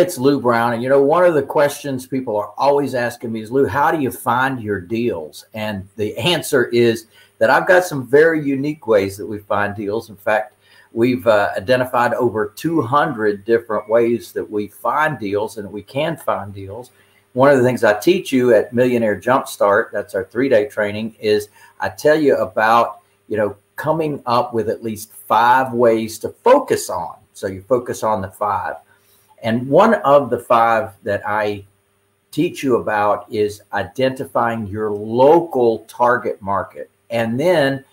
It's Lou Brown. And you know, one of the questions people are always asking me is, Lou, how do you find your deals? And the answer is that I've got some very unique ways that we find deals. In fact, we've uh, identified over 200 different ways that we find deals and we can find deals. One of the things I teach you at Millionaire Jumpstart, that's our three day training, is I tell you about, you know, coming up with at least five ways to focus on. So you focus on the five. And one of the five that I teach you about is identifying your local target market and then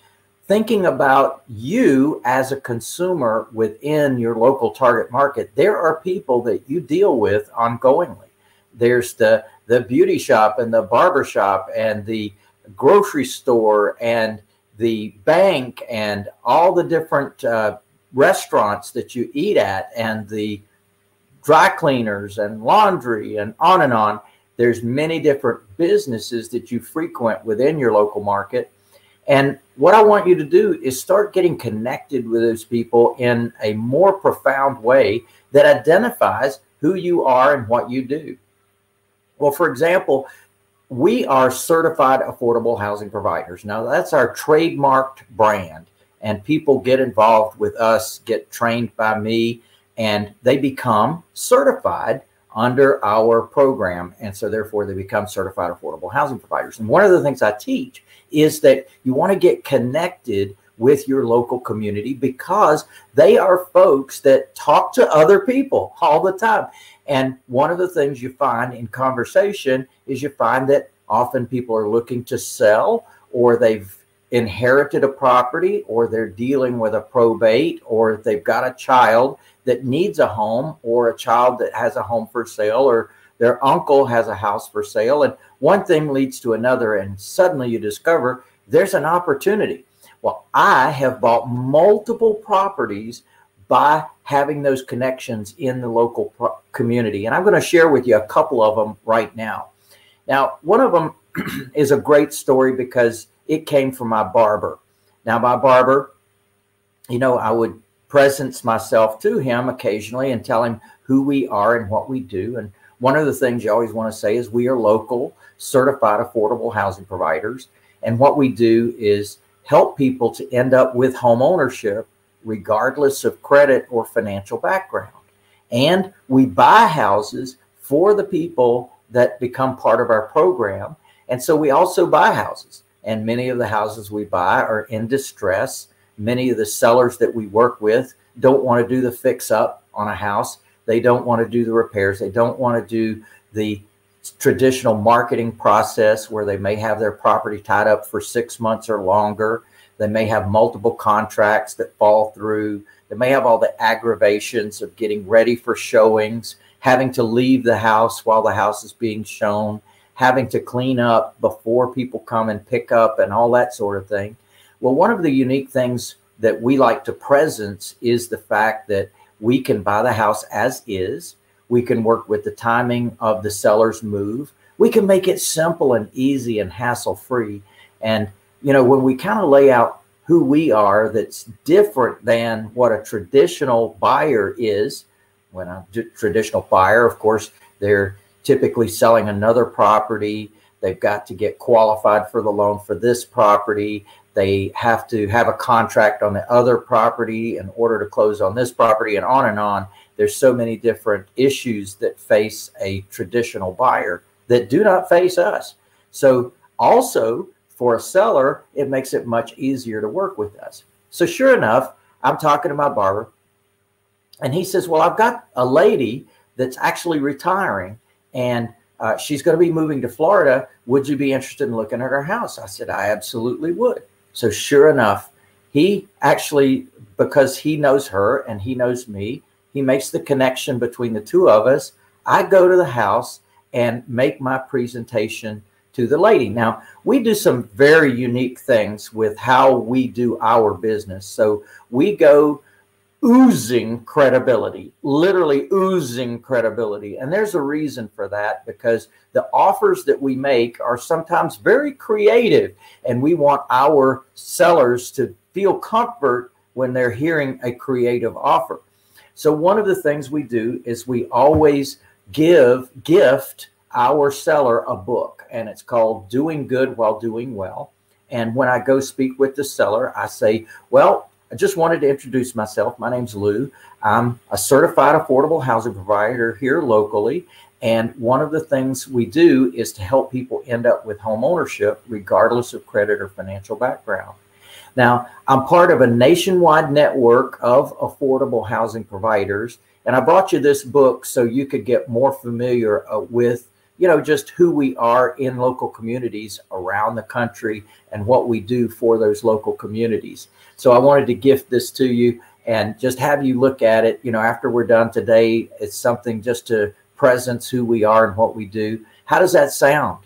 thinking about you as a consumer within your local target market. There are people that you deal with ongoingly. There's the the beauty shop and the barber shop and the grocery store and the bank and all the different uh, restaurants that you eat at and the dry cleaners and laundry and on and on. There's many different businesses that you frequent within your local market. And what I want you to do is start getting connected with those people in a more profound way that identifies who you are and what you do. Well, for example, we are certified affordable housing providers. Now, that's our trademarked brand, and people get involved with us, get trained by me, and they become certified under our program. And so, therefore, they become certified affordable housing providers. And one of the things I teach is that you want to get connected with your local community because they are folks that talk to other people all the time. And one of the things you find in conversation is you find that often people are looking to sell or they've inherited a property or they're dealing with a probate or they've got a child that needs a home or a child that has a home for sale or their uncle has a house for sale and one thing leads to another and suddenly you discover there's an opportunity. Well i have bought multiple properties by having those connections in the local community and i'm going to share with you a couple of them right now. Now one of them is a great story because it came from my barber. Now, my barber, you know, I would presence myself to him occasionally and tell him who we are and what we do. And one of the things you always want to say is we are local, certified affordable housing providers. And what we do is help people to end up with home ownership regardless of credit or financial background. And we buy houses for the people that become part of our program. And so we also buy houses and many of the houses we buy are in distress. Many of the sellers that we work with don't want to do the fix up on a house. They don't want to do the repairs. They don't want to do the traditional marketing process where they may have their property tied up for six months or longer. They may have multiple contracts that fall through. They may have all the aggravations of getting ready for showings, having to leave the house while the house is being shown, having to clean up before people come and pick up and all that sort of thing. Well, one of the unique things that we like to presence is the fact that we can buy the house as is. We can work with the timing of the seller's move. We can make it simple and easy and hassle free. And, you know, when we kind of lay out who we are that's different than what a traditional buyer is, when a traditional buyer, of course, they're typically selling another property. They've got to get qualified for the loan for this property. They have to have a contract on the other property in order to close on this property, and on and on. There's so many different issues that face a traditional buyer that do not face us. So, also for a seller, it makes it much easier to work with us. So, sure enough, I'm talking to my barber, and he says, Well, I've got a lady that's actually retiring and uh, she's going to be moving to Florida. Would you be interested in looking at her house? I said, I absolutely would. So, sure enough, he actually, because he knows her and he knows me, he makes the connection between the two of us. I go to the house and make my presentation to the lady. Now, we do some very unique things with how we do our business. So, we go oozing credibility, literally oozing credibility. And there's a reason for that because the offers that we make are sometimes very creative, and we want our sellers to feel comfort when they're hearing a creative offer. So one of the things we do is we always give gift our seller a book and it's called Doing Good While Doing Well. And when I go speak with the seller, I say, Well, I just wanted to introduce myself. My name's Lou. I'm a certified affordable housing provider here locally. And one of the things we do is to help people end up with home ownership, regardless of credit or financial background. Now, I'm part of a nationwide network of affordable housing providers. And I brought you this book so you could get more familiar uh, with you know just who we are in local communities around the country and what we do for those local communities. So i wanted to gift this to you and just have you look at it. You know after we're done today it's something just to presence who we are and what we do. How does that sound?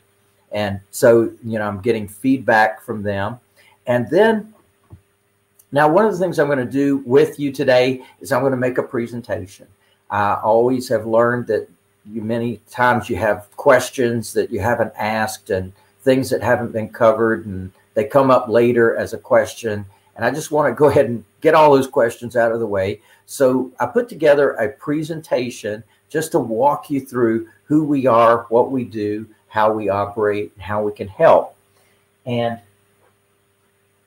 And so you know i'm getting feedback from them. And then now one of the things i'm going to do with you today is i'm going to make a presentation. I always have learned that you many times you have questions that you haven't asked and things that haven't been covered and they come up later as a question. And i just want to go ahead and get all those questions out of the way. So i put together a presentation just to walk you through who we are what we do how we operate and how we can help. And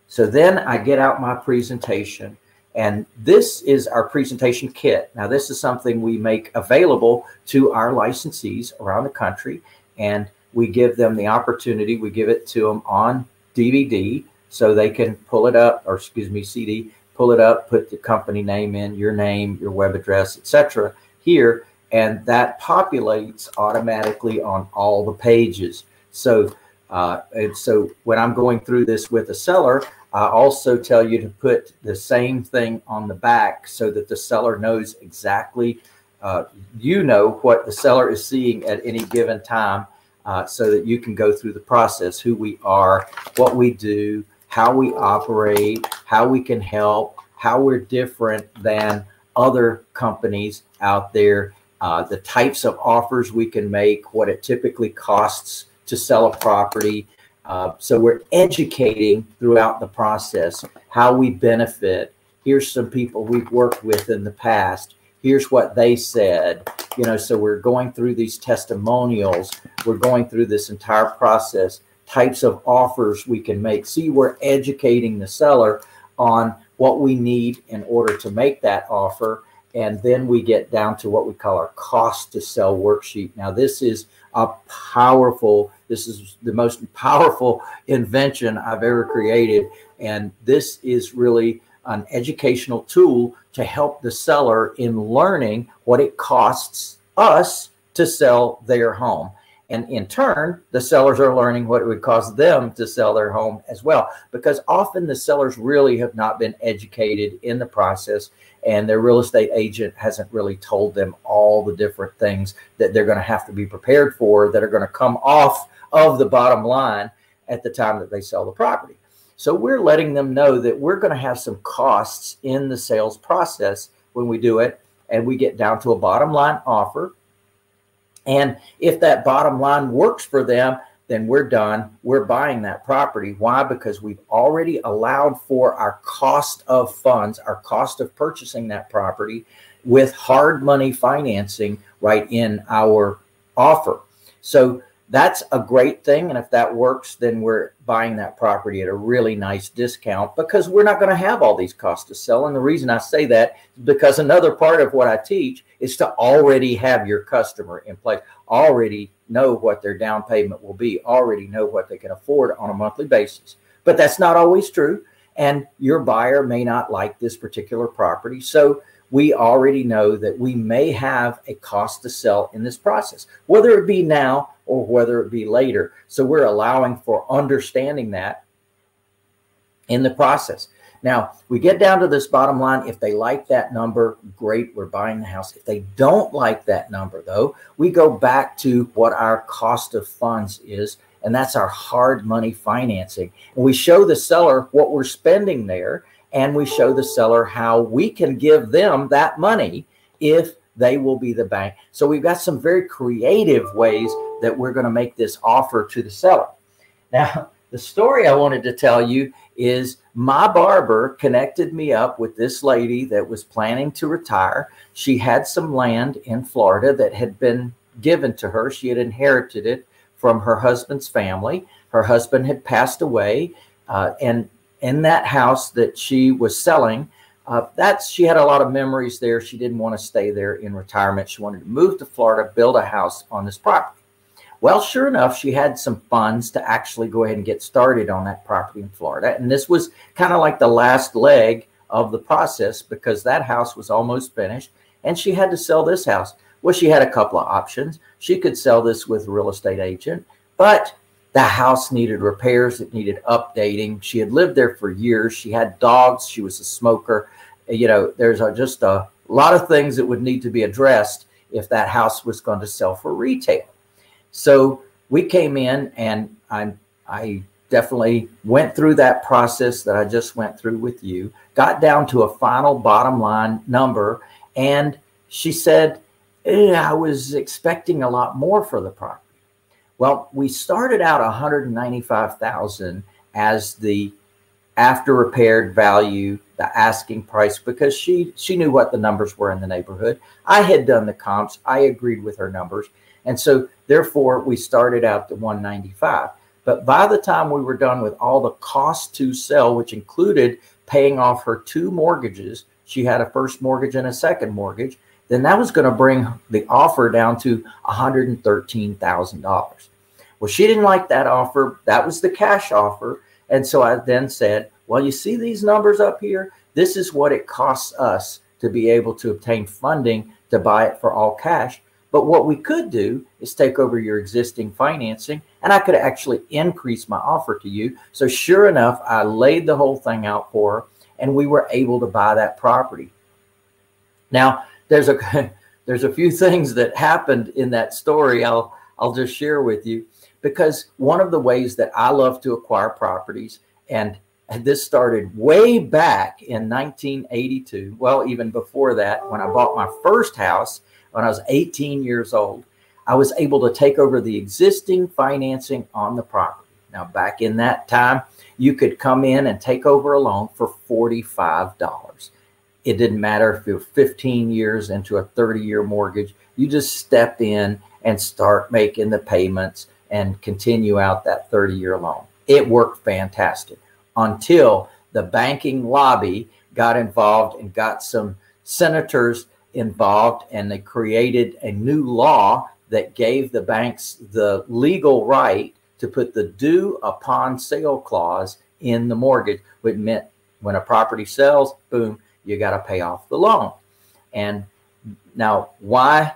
so then i get out my presentation and this is our presentation kit. Now, this is something we make available to our licensees around the country, and we give them the opportunity, we give it to them on DVD so they can pull it up, or excuse me, CD, pull it up, put the company name in, your name, your web address, etc. here, and that populates automatically on all the pages. So, uh, and so when I'm going through this with a seller, I also tell you to put the same thing on the back so that the seller knows exactly, uh, you know what the seller is seeing at any given time uh, so that you can go through the process, who we are, what we do, how we operate, how we can help, how we're different than other companies out there, uh, the types of offers we can make, what it typically costs to sell a property, uh, so we're educating throughout the process how we benefit. Here's some people we've worked with in the past. Here's what they said. You know, so we're going through these testimonials. We're going through this entire process, types of offers we can make. See, we're educating the seller on what we need in order to make that offer. And then we get down to what we call our cost to sell worksheet. Now, this is a powerful this is the most powerful invention I've ever created. And this is really an educational tool to help the seller in learning what it costs us to sell their home. And in turn, the sellers are learning what it would cost them to sell their home as well. Because often the sellers really have not been educated in the process, and their real estate agent hasn't really told them all the different things that they're going to have to be prepared for that are going to come off of the bottom line at the time that they sell the property. So we're letting them know that we're going to have some costs in the sales process when we do it, and we get down to a bottom line offer. And if that bottom line works for them, then we're done. We're buying that property. Why? Because we've already allowed for our cost of funds, our cost of purchasing that property with hard money financing right in our offer. So that's a great thing. And if that works, then we're buying that property at a really nice discount because we're not going to have all these costs to sell. And the reason I say that is because another part of what I teach is to already have your customer in place, already know what their down payment will be, already know what they can afford on a monthly basis. But that's not always true. And your buyer may not like this particular property. So we already know that we may have a cost to sell in this process, whether it be now or whether it be later. So we're allowing for understanding that in the process. Now, we get down to this bottom line. If they like that number, great, we're buying the house. If they don't like that number, though, we go back to what our cost of funds is, and that's our hard money financing. And we show the seller what we're spending there, and we show the seller how we can give them that money if they will be the bank. So we've got some very creative ways that we're going to make this offer to the seller. Now, the story I wanted to tell you is my barber connected me up with this lady that was planning to retire. She had some land in Florida that had been given to her. She had inherited it from her husband's family. Her husband had passed away, uh, and in that house that she was selling, uh, that's she had a lot of memories there. She didn't want to stay there in retirement. She wanted to move to Florida, build a house on this property. Well, sure enough, she had some funds to actually go ahead and get started on that property in Florida. And this was kind of like the last leg of the process because that house was almost finished and she had to sell this house. Well, she had a couple of options. She could sell this with a real estate agent, but the house needed repairs, it needed updating. She had lived there for years. She had dogs, she was a smoker. You know, there's a, just a lot of things that would need to be addressed if that house was going to sell for retail. So we came in and I, I definitely went through that process that I just went through with you, got down to a final bottom line number. And she said, eh, I was expecting a lot more for the property. Well, we started out 195,000 as the after repaired value, the asking price, because she she knew what the numbers were in the neighborhood. I had done the comps. I agreed with her numbers. And so therefore we started out the 195. But by the time we were done with all the cost to sell, which included paying off her two mortgages, she had a first mortgage and a second mortgage, then that was going to bring the offer down to $113,000. Well, she didn't like that offer. That was the cash offer. And so I then said, well, you see these numbers up here? This is what it costs us to be able to obtain funding to buy it for all cash. But what we could do is take over your existing financing and I could actually increase my offer to you. So sure enough, I laid the whole thing out for her and we were able to buy that property. Now, there's a there's a few things that happened in that story I'll I'll just share with you because one of the ways that I love to acquire properties and this started way back in 1982. Well, even before that, when I bought my first house when I was 18 years old, I was able to take over the existing financing on the property. Now, back in that time, you could come in and take over a loan for $45. It didn't matter if you were 15 years into a 30 year mortgage, you just step in and start making the payments and continue out that 30 year loan. It worked fantastic until the banking lobby got involved and got some senators involved and they created a new law that gave the banks the legal right to put the due upon sale clause in the mortgage, which meant when a property sells, boom, you got to pay off the loan. And now, why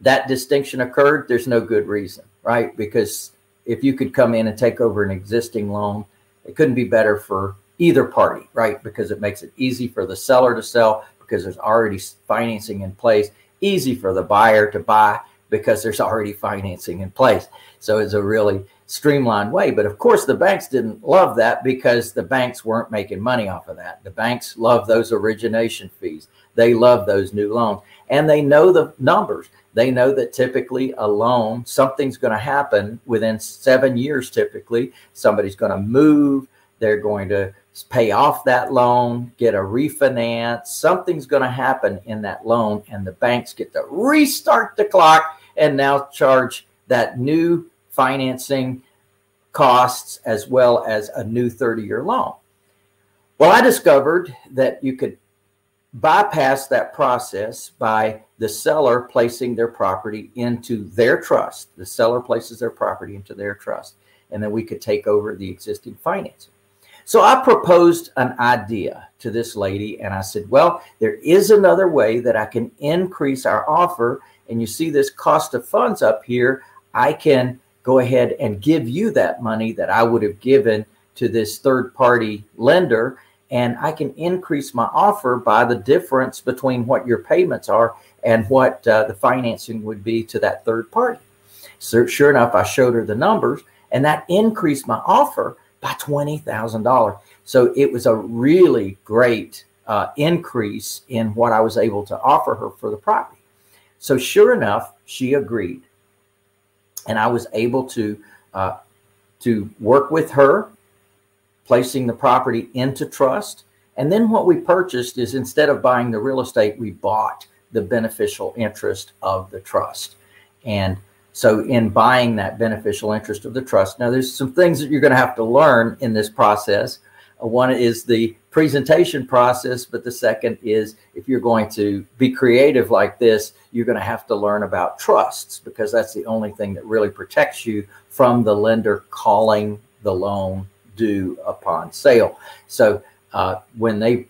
that distinction occurred, there's no good reason, right? Because if you could come in and take over an existing loan, it couldn't be better for either party, right? Because it makes it easy for the seller to sell, because there's already financing in place. Easy for the buyer to buy because there's already financing in place. So it's a really streamlined way. But of course, the banks didn't love that because the banks weren't making money off of that. The banks love those origination fees. They love those new loans and they know the numbers. They know that typically a loan, something's going to happen within seven years. Typically, somebody's going to move. They're going to pay off that loan, get a refinance. Something's going to happen in that loan, and the banks get to restart the clock and now charge that new financing costs as well as a new 30 year loan. Well, I discovered that you could bypass that process by the seller placing their property into their trust. The seller places their property into their trust, and then we could take over the existing financing. So I proposed an idea to this lady and I said, well, there is another way that I can increase our offer. And you see this cost of funds up here. I can go ahead and give you that money that I would have given to this third party lender. And I can increase my offer by the difference between what your payments are and what uh, the financing would be to that third party. So, sure enough, I showed her the numbers and that increased my offer by $20,000. So it was a really great uh, increase in what I was able to offer her for the property. So sure enough, she agreed. And I was able to uh, to work with her placing the property into trust. And then what we purchased is instead of buying the real estate, we bought the beneficial interest of the trust. And so, in buying that beneficial interest of the trust, now there's some things that you're going to have to learn in this process. One is the presentation process, but the second is if you're going to be creative like this, you're going to have to learn about trusts because that's the only thing that really protects you from the lender calling the loan due upon sale. So, uh, when they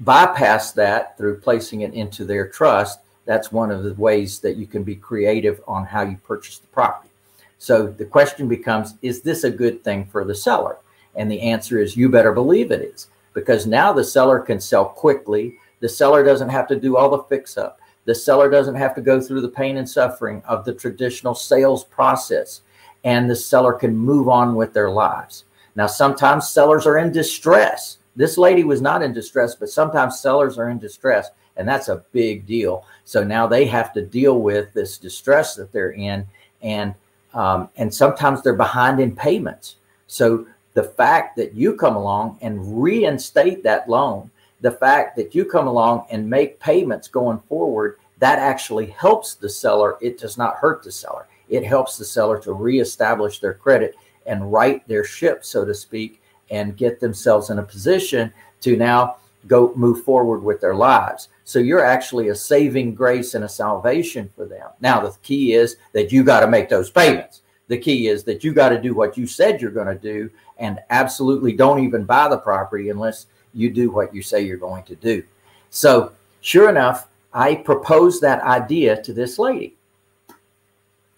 bypass that through placing it into their trust, that's one of the ways that you can be creative on how you purchase the property. So the question becomes Is this a good thing for the seller? And the answer is you better believe it is because now the seller can sell quickly. The seller doesn't have to do all the fix up. The seller doesn't have to go through the pain and suffering of the traditional sales process. And the seller can move on with their lives. Now, sometimes sellers are in distress. This lady was not in distress, but sometimes sellers are in distress and that's a big deal. So now they have to deal with this distress that they're in, and um, and sometimes they're behind in payments. So the fact that you come along and reinstate that loan, the fact that you come along and make payments going forward, that actually helps the seller. It does not hurt the seller. It helps the seller to reestablish their credit and right their ship, so to speak, and get themselves in a position to now go move forward with their lives. So you're actually a saving grace and a salvation for them. Now, the key is that you got to make those payments. The key is that you got to do what you said you're going to do and absolutely don't even buy the property unless you do what you say you're going to do. So, sure enough, I proposed that idea to this lady.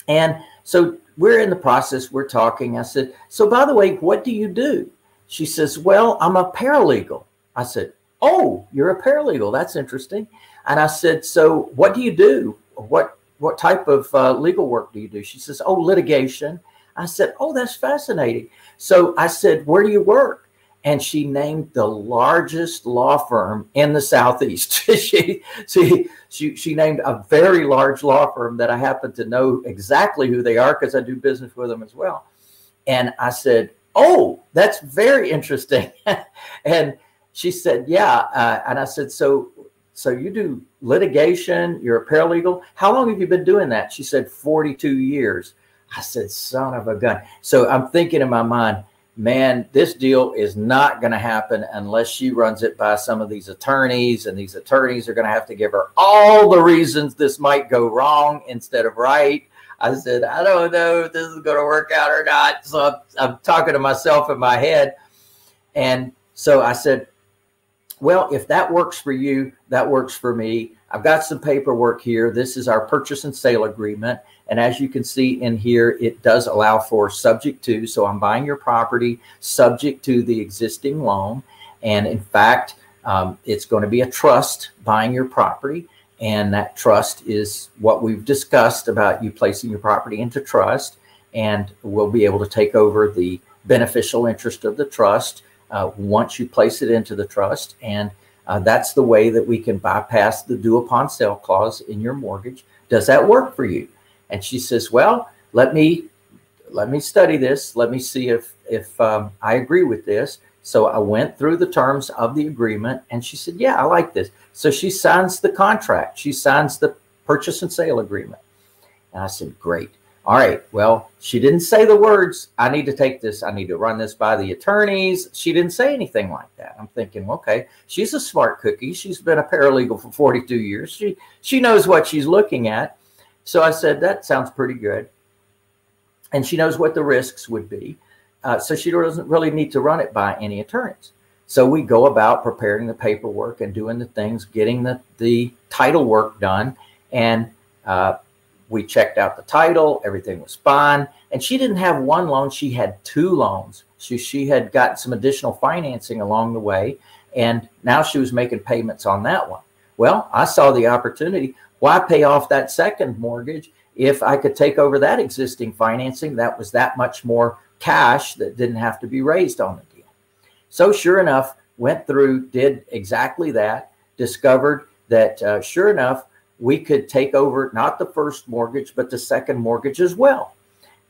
And so we're in the process, we're talking. I said, So, by the way, what do you do? She says, Well, I'm a paralegal. I said, oh, you're a paralegal. That's interesting. And I said, so what do you do? What what type of uh, legal work do you do? She says, oh, litigation. I said, oh, that's fascinating. So I said, where do you work? And she named the largest law firm in the southeast. she, she she she named a very large law firm that I happen to know exactly who they are because I do business with them as well. And I said, oh, that's very interesting. and she said, "Yeah," uh, and I said, "So, so you do litigation? You're a paralegal. How long have you been doing that?" She said, "42 years." I said, "Son of a gun!" So I'm thinking in my mind, man, this deal is not going to happen unless she runs it by some of these attorneys, and these attorneys are going to have to give her all the reasons this might go wrong instead of right. I said, I don't know if this is going to work out or not. So I'm, I'm talking to myself in my head. And so I said, well, if that works for you, that works for me. I've got some paperwork here. This is our purchase and sale agreement. And as you can see in here, it does allow for subject to. So I'm buying your property subject to the existing loan. And in fact, um, it's going to be a trust buying your property. And that trust is what we've discussed about you placing your property into trust. And we'll be able to take over the beneficial interest of the trust uh, once you place it into the trust. And uh, that's the way that we can bypass the due upon sale clause in your mortgage. Does that work for you? And she says, well, let me let me study this. Let me see if if um, I agree with this. So I went through the terms of the agreement, and she said, "Yeah, I like this." So she signs the contract. She signs the purchase and sale agreement, and I said, "Great." All right. Well, she didn't say the words, I need to take this, I need to run this by the attorneys. She didn't say anything like that. I'm thinking, okay, she's a smart cookie. She's been a paralegal for 42 years. She she knows what she's looking at. So I said, that sounds pretty good. And she knows what the risks would be. Uh, so she doesn't really need to run it by any attorneys. So we go about preparing the paperwork and doing the things, getting the, the title work done. And uh, we checked out the title, everything was fine. And she didn't have one loan, she had two loans. She, she had gotten some additional financing along the way, and now she was making payments on that one. Well, I saw the opportunity. Why pay off that second mortgage if I could take over that existing financing? That was that much more cash that didn't have to be raised on the deal. So, sure enough, went through, did exactly that, discovered that uh, sure enough, we could take over not the first mortgage, but the second mortgage as well.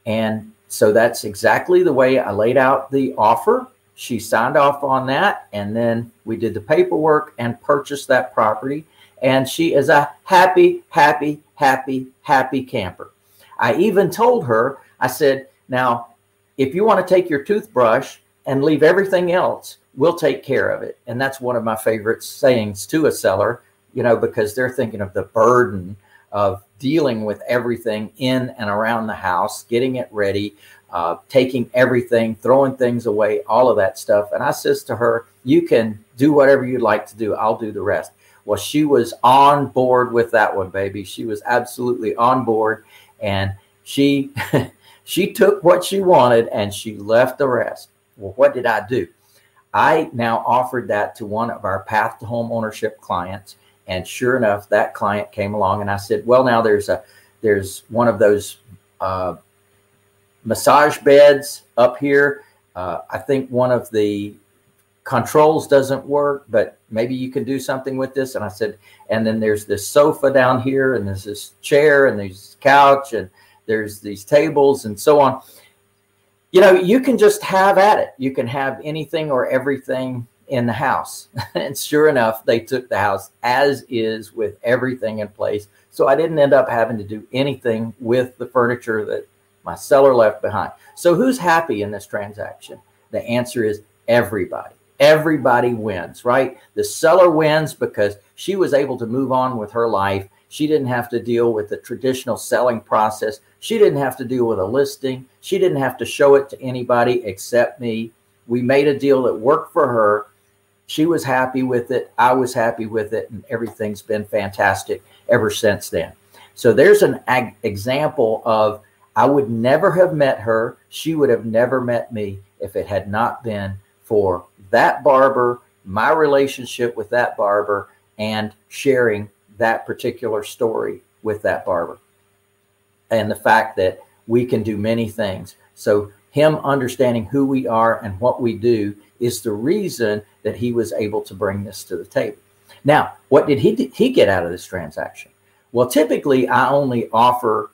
And so that's exactly the way I laid out the offer she signed off on that. And then we did the paperwork and purchased that property. And she is a happy, happy, happy, happy camper. I even told her, I said, now, if you want to take your toothbrush and leave everything else, we'll take care of it. And that's one of my favorite sayings to a seller, you know, because they're thinking of the burden of dealing with everything in and around the house, getting it ready, uh, taking everything, throwing things away, all of that stuff. And I says to her, you can do whatever you'd like to do. I'll do the rest. Well, she was on board with that one, baby. She was absolutely on board. And she, she took what she wanted and she left the rest. Well, what did I do? I now offered that to one of our path to home ownership clients. And sure enough, that client came along and I said, well, now there's a, there's one of those, uh, massage beds up here. Uh, I think one of the controls doesn't work, but maybe you can do something with this. And I said, and then there's this sofa down here, and there's this chair, and there's couch, and there's these tables, and so on. You know, you can just have at it. You can have anything or everything in the house. and sure enough, they took the house as is with everything in place. So I didn't end up having to do anything with the furniture that my seller left behind. So who's happy in this transaction? The answer is everybody. Everybody wins, right? The seller wins because she was able to move on with her life. She didn't have to deal with the traditional selling process. She didn't have to deal with a listing. She didn't have to show it to anybody except me. We made a deal that worked for her. She was happy with it. I was happy with it. And everything's been fantastic ever since then. So there's an ag- example of I would never have met her. She would have never met me if it had not been for that barber, my relationship with that barber, and sharing that particular story with that barber. And the fact that we can do many things. So, him understanding who we are and what we do is the reason that he was able to bring this to the table. Now, what did he he get out of this transaction? Well, typically I only offer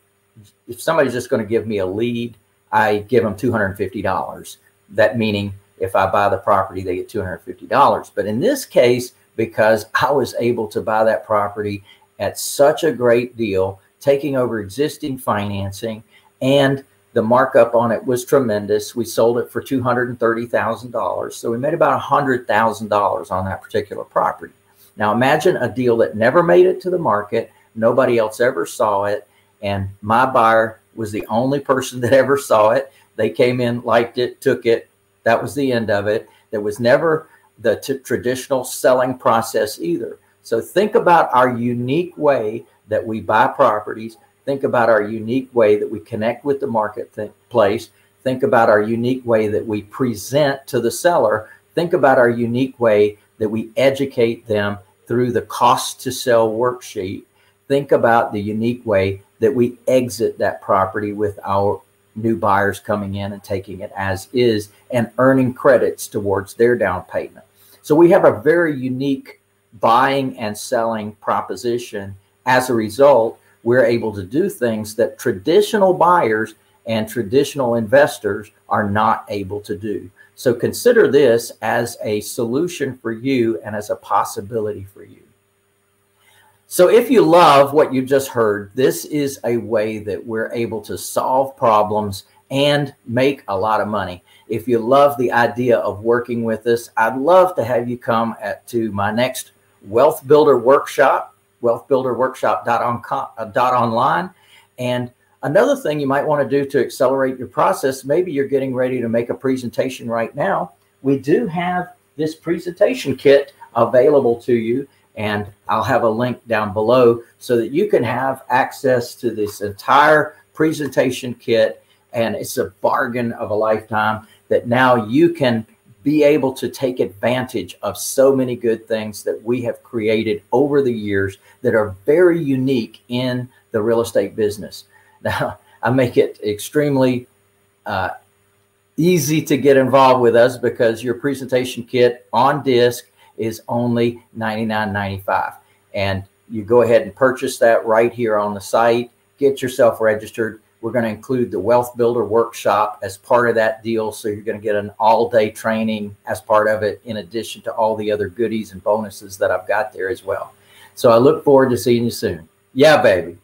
if somebody's just going to give me a lead, I give them $250. That meaning if I buy the property, they get $250. But in this case, because I was able to buy that property at such a great deal, taking over existing financing, and the markup on it was tremendous. We sold it for $230,000. So we made about $100,000 on that particular property. Now imagine a deal that never made it to the market, nobody else ever saw it, and my buyer was the only person that ever saw it. They came in, liked it, took it. That was the end of it. There was never the t- traditional selling process either. So think about our unique way that we buy properties. Think about our unique way that we connect with the marketplace. Think about our unique way that we present to the seller. Think about our unique way that we educate them through the cost to sell worksheet. Think about the unique way that we exit that property with our new buyers coming in and taking it as is and earning credits towards their down payment. So we have a very unique buying and selling proposition. As a result, we're able to do things that traditional buyers and traditional investors are not able to do. So consider this as a solution for you and as a possibility for you. So, if you love what you just heard, this is a way that we're able to solve problems and make a lot of money. If you love the idea of working with us, I'd love to have you come at, to my next Wealth Builder Workshop, wealthbuilderworkshop.online. Uh, and another thing you might want to do to accelerate your process, maybe you're getting ready to make a presentation right now. We do have this presentation kit available to you and I'll have a link down below so that you can have access to this entire presentation kit. And it's a bargain of a lifetime that now you can be able to take advantage of so many good things that we have created over the years that are very unique in the real estate business. Now, I make it extremely uh, easy to get involved with us because your presentation kit on disc is only $99.95. And you go ahead and purchase that right here on the site, get yourself registered. We're going to include the Wealth Builder Workshop as part of that deal. So you're going to get an all day training as part of it, in addition to all the other goodies and bonuses that I've got there as well. So I look forward to seeing you soon. Yeah, baby.